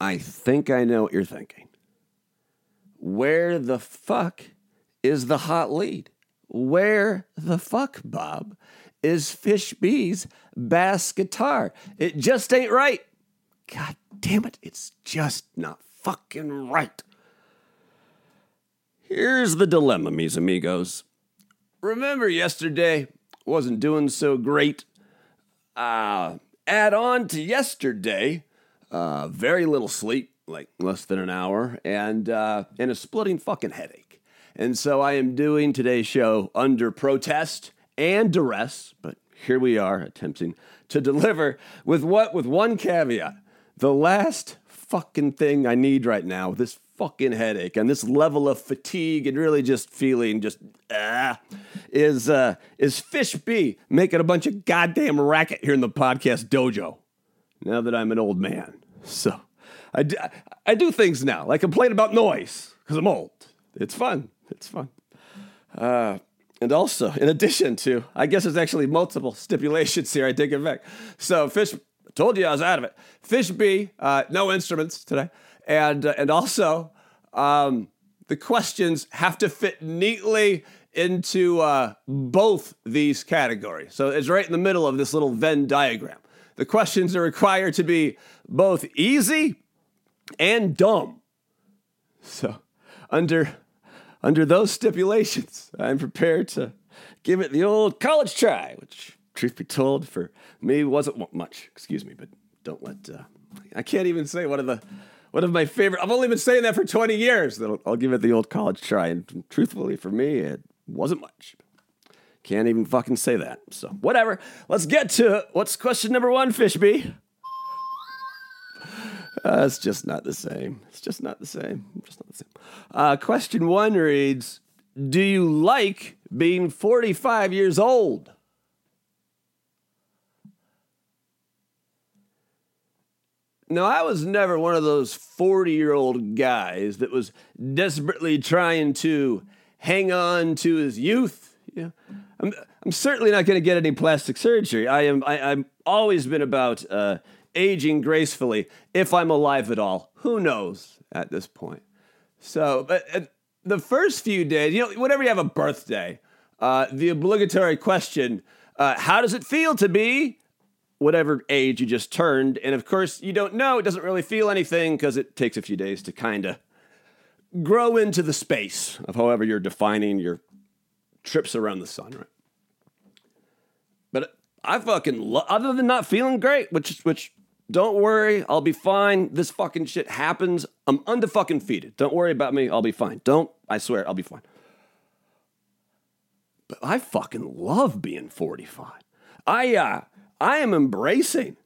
I think I know what you're thinking. Where the fuck is the hot lead? Where the fuck, Bob, is Fish B's bass guitar? It just ain't right. God damn it, it's just not fucking right. Here's the dilemma, mis amigos. Remember yesterday wasn't doing so great. Uh, add on to yesterday, uh, very little sleep, like less than an hour, and uh, and a splitting fucking headache. And so I am doing today's show under protest and duress, but here we are attempting to deliver with what with one caveat. The last fucking thing I need right now, this fucking headache and this level of fatigue and really just feeling just ah is uh is Fish B making a bunch of goddamn racket here in the podcast dojo. Now that I'm an old man, so I do, I do things now. I complain about noise because I'm old. It's fun. It's fun. Uh, and also, in addition to, I guess there's actually multiple stipulations here. I take it back. So, Fish, told you I was out of it. Fish B, uh, no instruments today and uh, and also um, the questions have to fit neatly into uh, both these categories. So it's right in the middle of this little Venn diagram. The questions are required to be both easy and dumb. So under under those stipulations, I'm prepared to give it the old college try, which, truth be told, for me wasn't much. Excuse me, but don't let. Uh, I can't even say one of the one of my favorite. I've only been saying that for 20 years. I'll, I'll give it the old college try. And truthfully, for me, it wasn't much. Can't even fucking say that. So, whatever. Let's get to it. what's question number one, Fishby. Uh, it's just not the same. It's just not the same. Just not the same. Uh, question one reads Do you like being 45 years old? Now, I was never one of those 40 year old guys that was desperately trying to hang on to his youth. Yeah. I'm, I'm certainly not going to get any plastic surgery. I am, I, have always been about uh, aging gracefully, if I'm alive at all. Who knows at this point? So, but the first few days, you know, whenever you have a birthday, uh, the obligatory question, uh, how does it feel to be whatever age you just turned. And of course, you don't know. It doesn't really feel anything because it takes a few days to kind of grow into the space of however you're defining your trips around the sun, right? But I fucking lo- other than not feeling great, which which don't worry, I'll be fine. This fucking shit happens. I'm under fucking feeded. Don't worry about me. I'll be fine. Don't. I swear, I'll be fine. But I fucking love being 45. I uh I am embracing.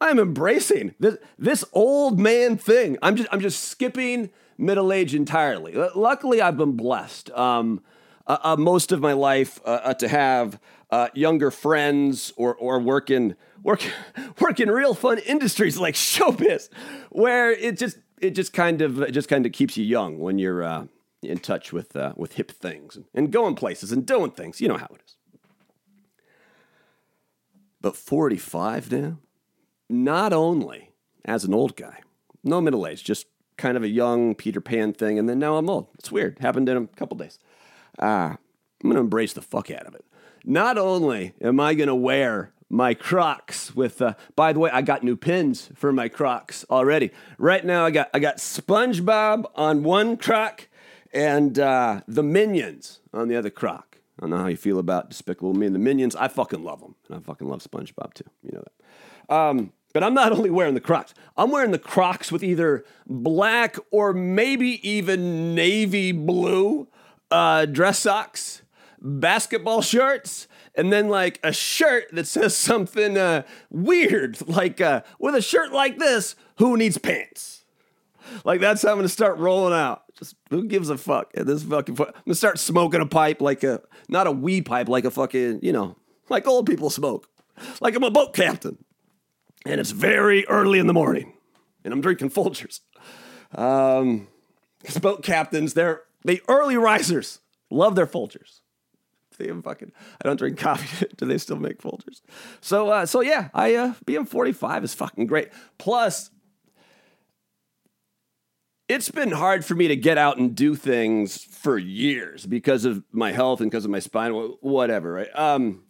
I'm embracing this, this old man thing. I'm just I'm just skipping middle age entirely. Luckily, I've been blessed um, uh, uh, most of my life uh, uh to have younger friends or or work in work work in real fun industries like showbiz, where it just it just kind of it just kind of keeps you young when you're in touch with with hip things and, and going places and doing things. You know how it is. But 45 now, not only as an old guy, no middle age, just kind of a young Peter Pan thing, and then now I'm old. It's weird. Happened in a couple days. Ah, I'm going to embrace the fuck out of it. Not only am I going to wear my Crocs with, uh, by the way, I got new pins for my Crocs already. Right now, I got I got SpongeBob on one Croc and uh, the Minions on the other Croc. I don't know how you feel about Despicable Me and the Minions. I fucking love them. And I fucking love SpongeBob too. You know that. Um, but I'm not only wearing the Crocs, I'm wearing the Crocs with either black or maybe even navy blue uh, dress socks, basketball shorts, and then like a shirt that says something uh, weird, like uh, with a shirt like this, who needs pants? Like that's how I'm gonna start rolling out. Just who gives a fuck at this fucking? I'm gonna start smoking a pipe like a not a wee pipe like a fucking you know like old people smoke. Like I'm a boat captain, and it's very early in the morning, and I'm drinking Folgers. Um, boat captains, they're they early risers. Love their Folgers. They fucking. I don't drink coffee. Do they still make Folgers? So uh, so yeah, I uh, being 45 is fucking great. Plus, it's been hard for me to get out and do things for years because of my health and because of my spine, whatever, right? Um,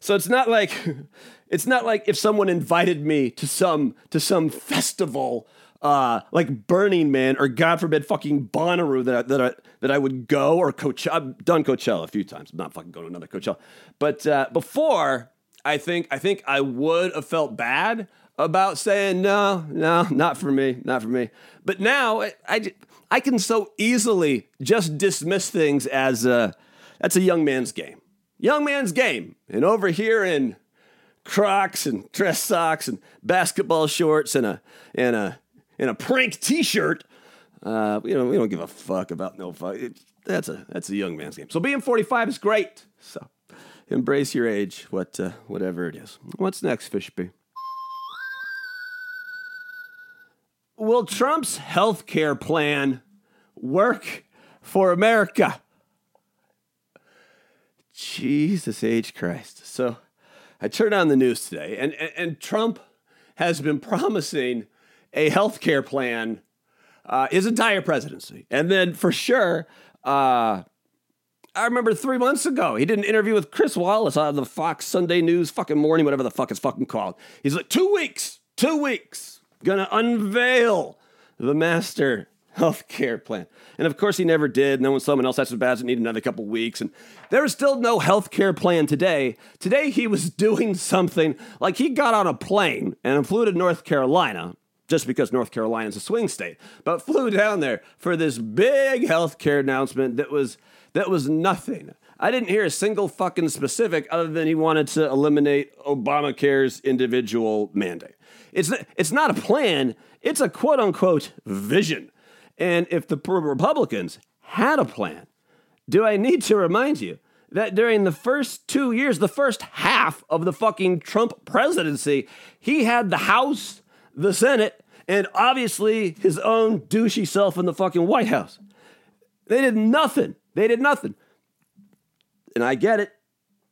so it's not like it's not like if someone invited me to some to some festival uh, like Burning Man or God forbid fucking Bonnaroo that I, that I, that I would go or Coachella. I've done Coachella a few times. I'm not fucking going to another Coachella. But uh, before, I think I think I would have felt bad about saying no, no, not for me, not for me. But now I I, I can so easily just dismiss things as a, that's a young man's game, young man's game. And over here in Crocs and dress socks and basketball shorts and a and a in a prank T-shirt. Uh, you know, we don't give a fuck about no fuck. It, that's a that's a young man's game. So being 45 is great. So embrace your age, what uh, whatever it is. What's next, Fishby? Will Trump's health care plan work for America? Jesus H. Christ. So I turned on the news today, and, and, and Trump has been promising a health care plan uh, his entire presidency. And then for sure, uh, I remember three months ago, he did an interview with Chris Wallace on the Fox Sunday News fucking morning, whatever the fuck it's fucking called. He's like, two weeks, two weeks, gonna unveil the master health care plan. And of course, he never did. And then when someone else has bad, it needed another couple weeks. And there is still no health care plan today. Today, he was doing something like he got on a plane and flew to North Carolina just because North Carolina is a swing state, but flew down there for this big healthcare announcement that was that was nothing. I didn't hear a single fucking specific other than he wanted to eliminate Obamacare's individual mandate. It's it's not a plan, it's a quote unquote vision. And if the Republicans had a plan, do I need to remind you that during the first two years, the first half of the fucking Trump presidency, he had the House the Senate, and obviously his own douchey self in the fucking White House. They did nothing. They did nothing. And I get it.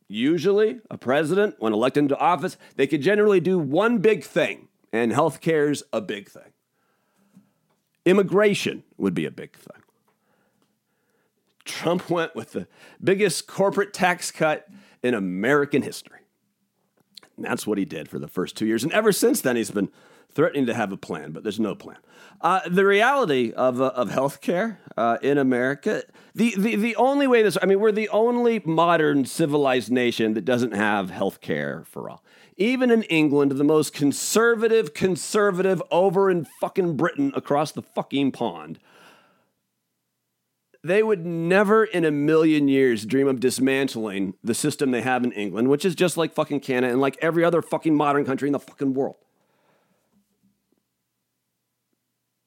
Usually, a president, when elected into office, they could generally do one big thing, and health healthcare's a big thing. Immigration would be a big thing. Trump went with the biggest corporate tax cut in American history. And that's what he did for the first two years. And ever since then, he's been threatening to have a plan, but there's no plan. Uh, the reality of, uh, of healthcare uh, in America, the, the, the only way this, I mean, we're the only modern civilized nation that doesn't have healthcare for all. Even in England, the most conservative, conservative over in fucking Britain across the fucking pond, they would never in a million years dream of dismantling the system they have in England, which is just like fucking Canada and like every other fucking modern country in the fucking world.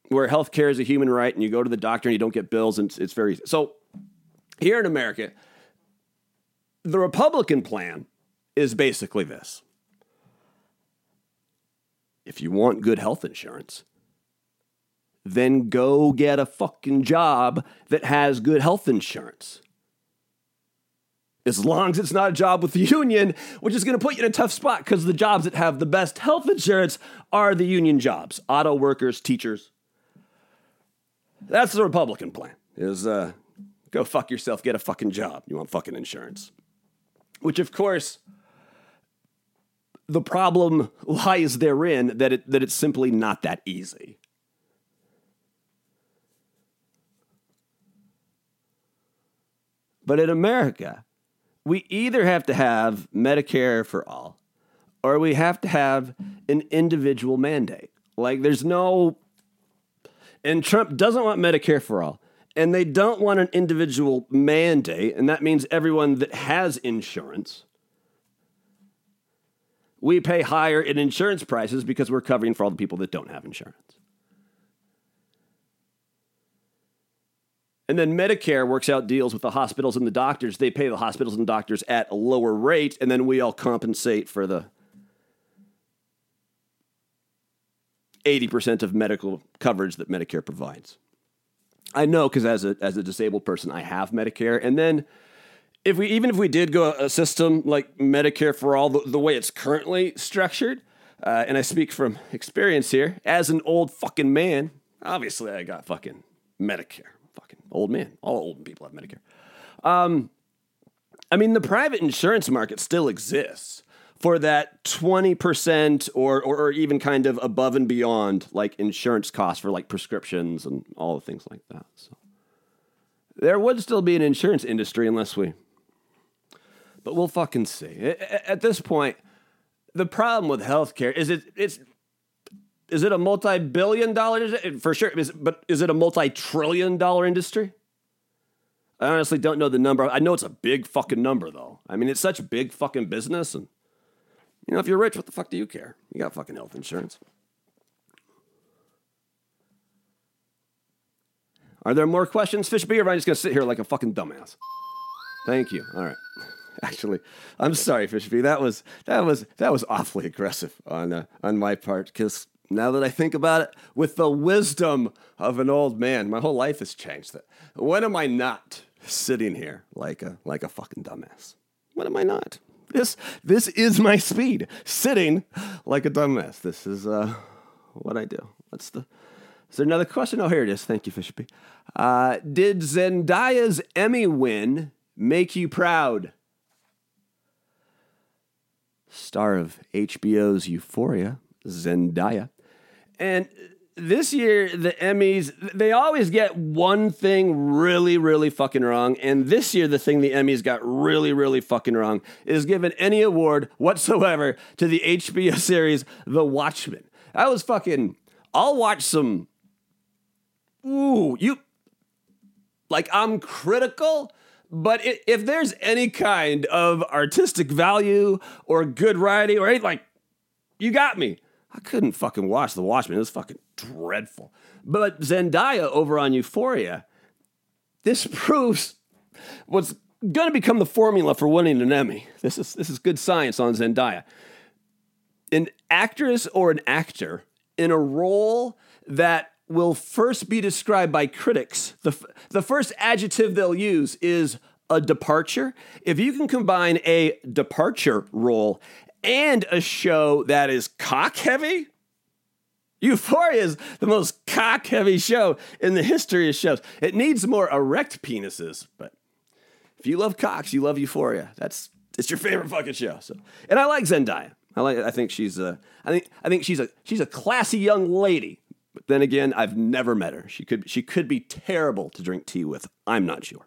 Where healthcare is a human right and you go to the doctor and you don't get bills and it's, it's very so here in America the Republican plan is basically this. If you want good health insurance, then go get a fucking job that has good health insurance. As long as it's not a job with the union, which is going to put you in a tough spot because the jobs that have the best health insurance are the union jobs auto workers, teachers. That's the Republican plan. Is uh, go fuck yourself, get a fucking job. You want fucking insurance. Which of course the problem lies therein that it that it's simply not that easy. But in America, we either have to have Medicare for all or we have to have an individual mandate. Like there's no and Trump doesn't want Medicare for all. And they don't want an individual mandate, and that means everyone that has insurance. We pay higher in insurance prices because we're covering for all the people that don't have insurance. And then Medicare works out deals with the hospitals and the doctors. They pay the hospitals and doctors at a lower rate, and then we all compensate for the 80% of medical coverage that Medicare provides. I know because as a, as a disabled person, I have Medicare. And then if we even if we did go a system like Medicare for all, the, the way it's currently structured, uh, and I speak from experience here, as an old fucking man, Obviously, I got fucking Medicare. Fucking old man. All old people have Medicare. Um, I mean, the private insurance market still exists for that 20% or, or, or even kind of above and beyond like insurance costs for like prescriptions and all the things like that. So there would still be an insurance industry unless we, but we'll fucking see. At this point, the problem with healthcare is it, it's, is it a multi-billion dollar for sure? Is, but is it a multi-trillion dollar industry? I honestly don't know the number. I know it's a big fucking number though. I mean, it's such big fucking business and you know, if you're rich, what the fuck do you care? You got fucking health insurance. Are there more questions, Fishby, or am I just gonna sit here like a fucking dumbass? Thank you. All right. Actually, I'm sorry, Fishby. That was that was that was awfully aggressive on uh, on my part because now that I think about it, with the wisdom of an old man, my whole life has changed. When am I not sitting here like a like a fucking dumbass? When am I not? This this is my speed. Sitting like a dumbass. This is uh, what I do. What's the? Is there another question? Oh, here it is. Thank you, Fishby. Uh, did Zendaya's Emmy win make you proud? Star of HBO's Euphoria, Zendaya. And this year the Emmys they always get one thing really really fucking wrong and this year the thing the Emmys got really really fucking wrong is given any award whatsoever to the HBO series The Watchmen. I was fucking I'll watch some Ooh, you like I'm critical but if there's any kind of artistic value or good writing or anything like you got me. I couldn't fucking watch The Watchmen. It was fucking dreadful. But Zendaya over on Euphoria, this proves what's going to become the formula for winning an Emmy. This is this is good science on Zendaya. An actress or an actor in a role that will first be described by critics. The, the first adjective they'll use is a departure. If you can combine a departure role and a show that is cock heavy. Euphoria is the most cock heavy show in the history of shows. It needs more erect penises, but if you love cocks, you love Euphoria. That's it's your favorite fucking show. So, and I like Zendaya. I like. I think she's a. I think. I think she's a. She's a classy young lady. But then again, I've never met her. She could. She could be terrible to drink tea with. I'm not sure.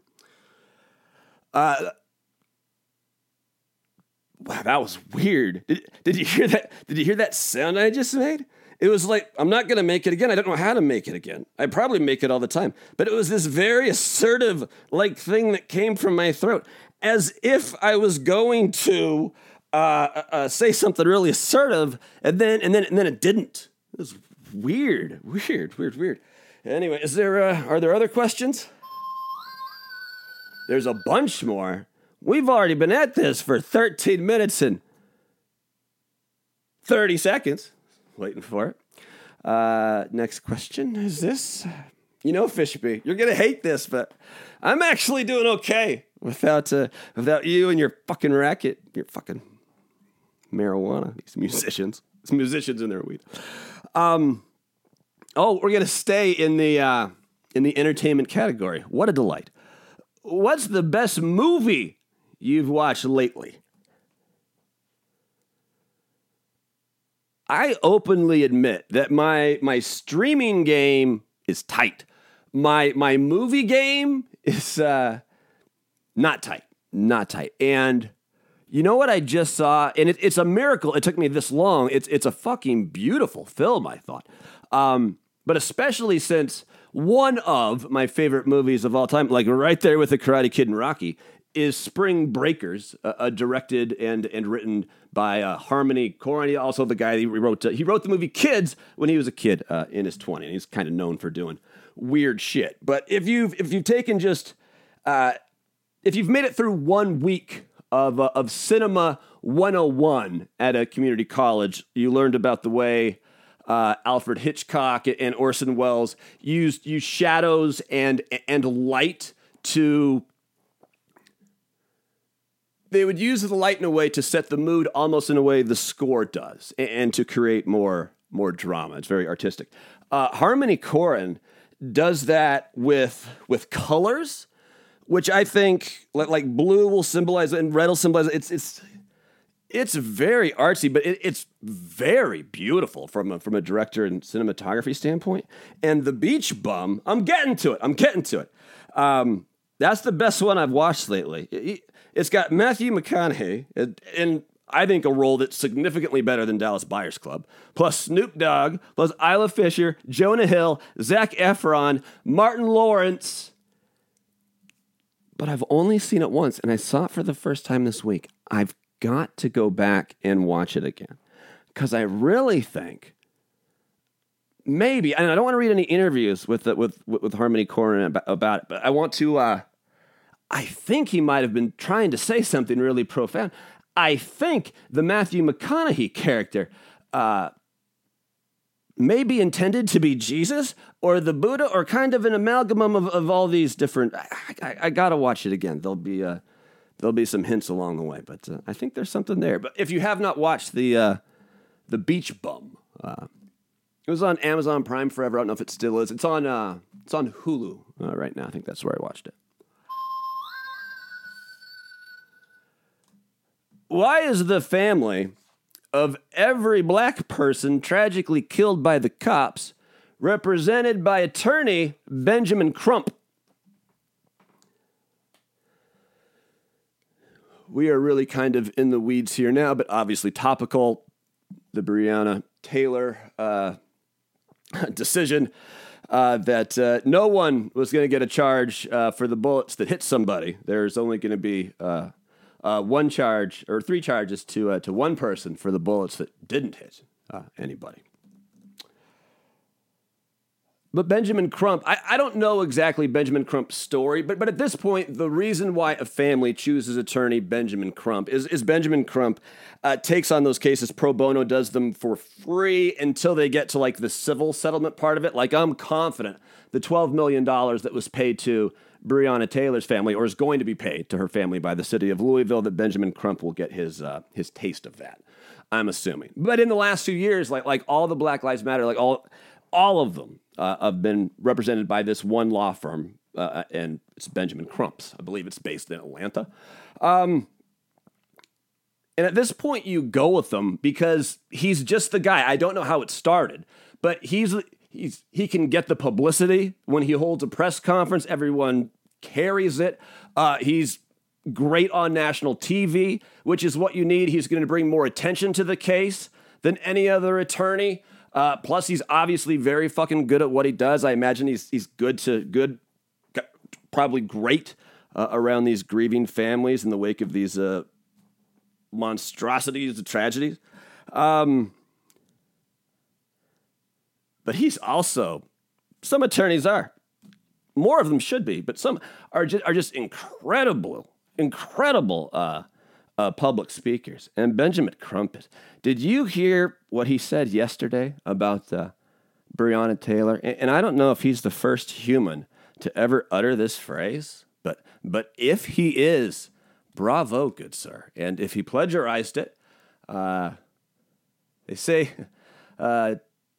Uh, wow, that was weird. Did, did you hear that? Did you hear that sound I just made? It was like, I'm not going to make it again. I don't know how to make it again. I probably make it all the time. But it was this very assertive, like, thing that came from my throat, as if I was going to uh, uh, uh, say something really assertive, and then, and then, and then it didn't. It was weird, weird, weird, weird. Anyway, is there, uh, are there other questions? There's a bunch more. We've already been at this for 13 minutes and 30 seconds. Waiting for it. Uh, next question is this. You know, Fishby, you're gonna hate this, but I'm actually doing okay without uh, without you and your fucking racket, your fucking marijuana. These musicians, musicians in their weed. Um, oh, we're gonna stay in the uh, in the entertainment category. What a delight! What's the best movie you've watched lately? I openly admit that my my streaming game is tight. My my movie game is uh, not tight, not tight. And you know what I just saw, and it, it's a miracle. It took me this long. It's it's a fucking beautiful film. I thought, um, but especially since one of my favorite movies of all time, like right there with the Karate Kid and Rocky, is Spring Breakers, uh, directed and and written by uh, Harmony Korine, also the guy who wrote uh, he wrote the movie Kids when he was a kid uh, in his 20s. And he's kind of known for doing weird shit. But if you've if you've taken just uh, if you've made it through one week of of cinema 101 at a community college, you learned about the way uh, Alfred Hitchcock and Orson Welles used used shadows and and light to they would use the light in a way to set the mood almost in a way the score does and, to create more more drama. It's very artistic. Uh, Harmony Korine does that with with colors, which I think like, like blue will symbolize and red will symbolize it's it's it's very artsy, but it, it's very beautiful from a, from a director and cinematography standpoint. And the Beach Bum, I'm getting to it. I'm getting to it. Um, that's the best one I've watched lately. It, has got Matthew McConaughey in, I think, a role that's significantly better than Dallas Buyers Club, plus Snoop Dogg, plus Isla Fisher, Jonah Hill, Zac Efron, Martin Lawrence. But I've only seen it once, and I saw it for the first time this week. I've got to go back and watch it again because I really think maybe, and I don't want to read any interviews with the, with with Harmony Korine about, it, but I want to. Uh, I think he might have been trying to say something really profound. I think the Matthew McConaughey character uh, may be intended to be Jesus or the Buddha or kind of an amalgam of, of all these different. I, I, I gotta watch it again. There'll be. Uh, there'll be some hints along the way, but uh, I think there's something there. But if you have not watched the uh, the Beach Bum, uh, it was on Amazon Prime forever. I don't know if it still is. It's on uh, it's on Hulu uh, right now. I think that's where I watched it. Why is the family of every black person tragically killed by the cops represented by attorney Benjamin Crump? we are really kind of in the weeds here now, but obviously topical. The Breonna Taylor uh, decision uh, that uh, no one was going to get a charge uh, for the bullets that hit somebody. There's only going to be uh, uh, one charge or three charges to to one person for the bullets that didn't hit anybody. But Benjamin Crump, I, I don't know exactly Benjamin Crump's story, but, but at this point, the reason why a family chooses attorney Benjamin Crump is, is Benjamin Crump uh, takes on those cases pro bono, does them for free until they get to like the civil settlement part of it. Like, I'm confident the $12 million that was paid to Breonna Taylor's family, or is going to be paid to her family by the city of Louisville, that Benjamin Crump will get his, uh, his taste of that. I'm assuming. But in the last few years, like, like all the Black Lives Matter, like all, all of them uh, have been represented by this one law firm, uh, and it's Benjamin Crumps. I believe it's based in Atlanta. Um, and at this point, you go with him because he's just the guy. I don't know how it started, but he's he's he can get the publicity when he holds a press conference. Everyone carries it. Uh, he's great on national TV, which is what you need. He's going to bring more attention to the case than any other attorney. Uh, plus, he's obviously very fucking good at what he does. I imagine he's he's good to good, probably great uh, around these grieving families in the wake of these uh, monstrosities, the tragedies. Um, but he's also some attorneys are more of them should be, but some are just are just incredible, incredible uh, public speakers. And Benjamin Crumpet, did you hear what he said yesterday about uh, Breonna Taylor? And, and I don't know if he's the first human to ever utter this phrase, but but if he is, bravo, good sir. And if he plagiarized it, uh, they say uh,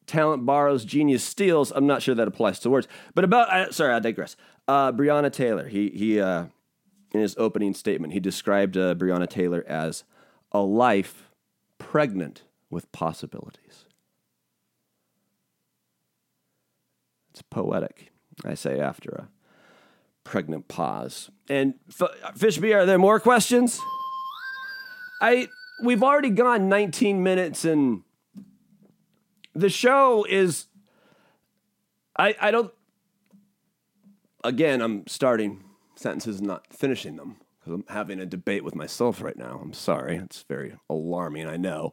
talent borrows, genius steals. I'm not sure that applies to words, but about uh, sorry, I digress. Uh, Breonna Taylor, he he uh, in his opening statement, he described uh, Breonna Taylor as a life pregnant with possibilities. It's poetic, I say after a pregnant pause. And F- Fishby, are there more questions? I we've already gone 19 minutes and the show is I I don't again, I'm starting sentences and not finishing them because I'm having a debate with myself right now. I'm sorry. It's very alarming, I know.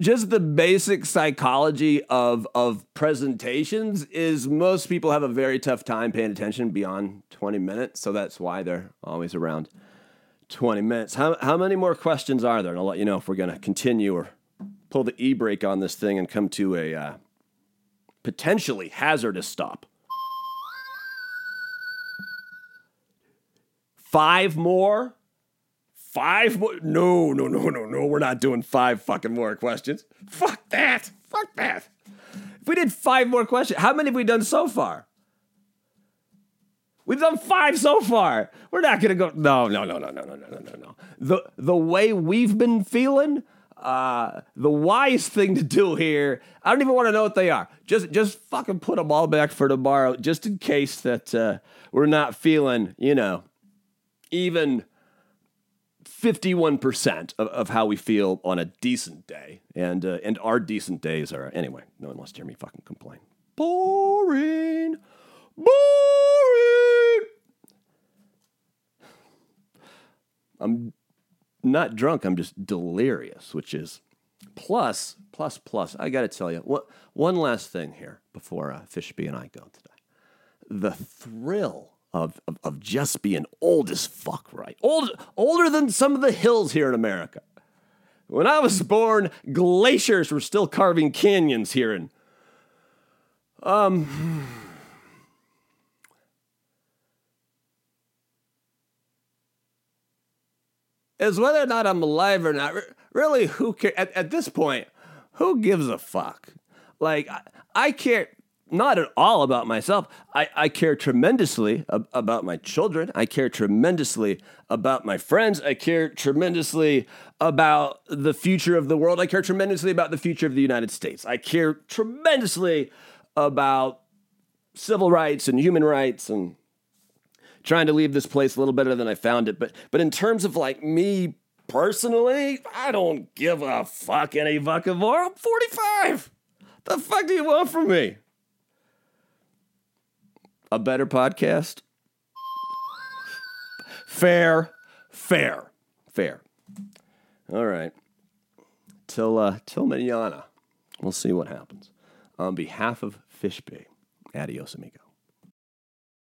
Just the basic psychology of, of presentations is most people have a very tough time paying attention beyond 20 minutes. So that's why they're always around 20 minutes. How, how many more questions are there? And I'll let you know if we're going to continue or pull the e brake on this thing and come to a uh, potentially hazardous stop. Five more? Five more? No, no, no, no, no. We're not doing five fucking more questions. Fuck that. Fuck that. If we did five more questions, how many have we done so far? We've done five so far. We're not gonna go. No, no, no, no, no, no, no, no, no. The the way we've been feeling, uh, the wise thing to do here. I don't even want to know what they are. Just just fucking put them all back for tomorrow, just in case that uh, we're not feeling, you know, even 51% of, of how we feel on a decent day. And, uh, and our decent days are, anyway, no one wants to hear me fucking complain. Boring. Boring. I'm not drunk, I'm just delirious, which is plus, plus, plus. I got to tell you, what, one last thing here before uh, Fishby and I go today. The thrill of, of, of just being old as fuck, right? Old, older than some of the hills here in America. When I was born, glaciers were still carving canyons here in. Um. Is whether or not I'm alive or not, really, who cares? At, at this point, who gives a fuck? Like, I, I care not at all about myself. I, I care tremendously ab- about my children. I care tremendously about my friends. I care tremendously about the future of the world. I care tremendously about the future of the United States. I care tremendously about civil rights and human rights and trying to leave this place a little better than I found it. But but in terms of like me personally, I don't give a fuck any fucking more. I'm 45. The fuck do you want from me? A better podcast? Fair, fair, fair. All right. Till uh, till manana. We'll see what happens. On behalf of Fishby, adios amigo.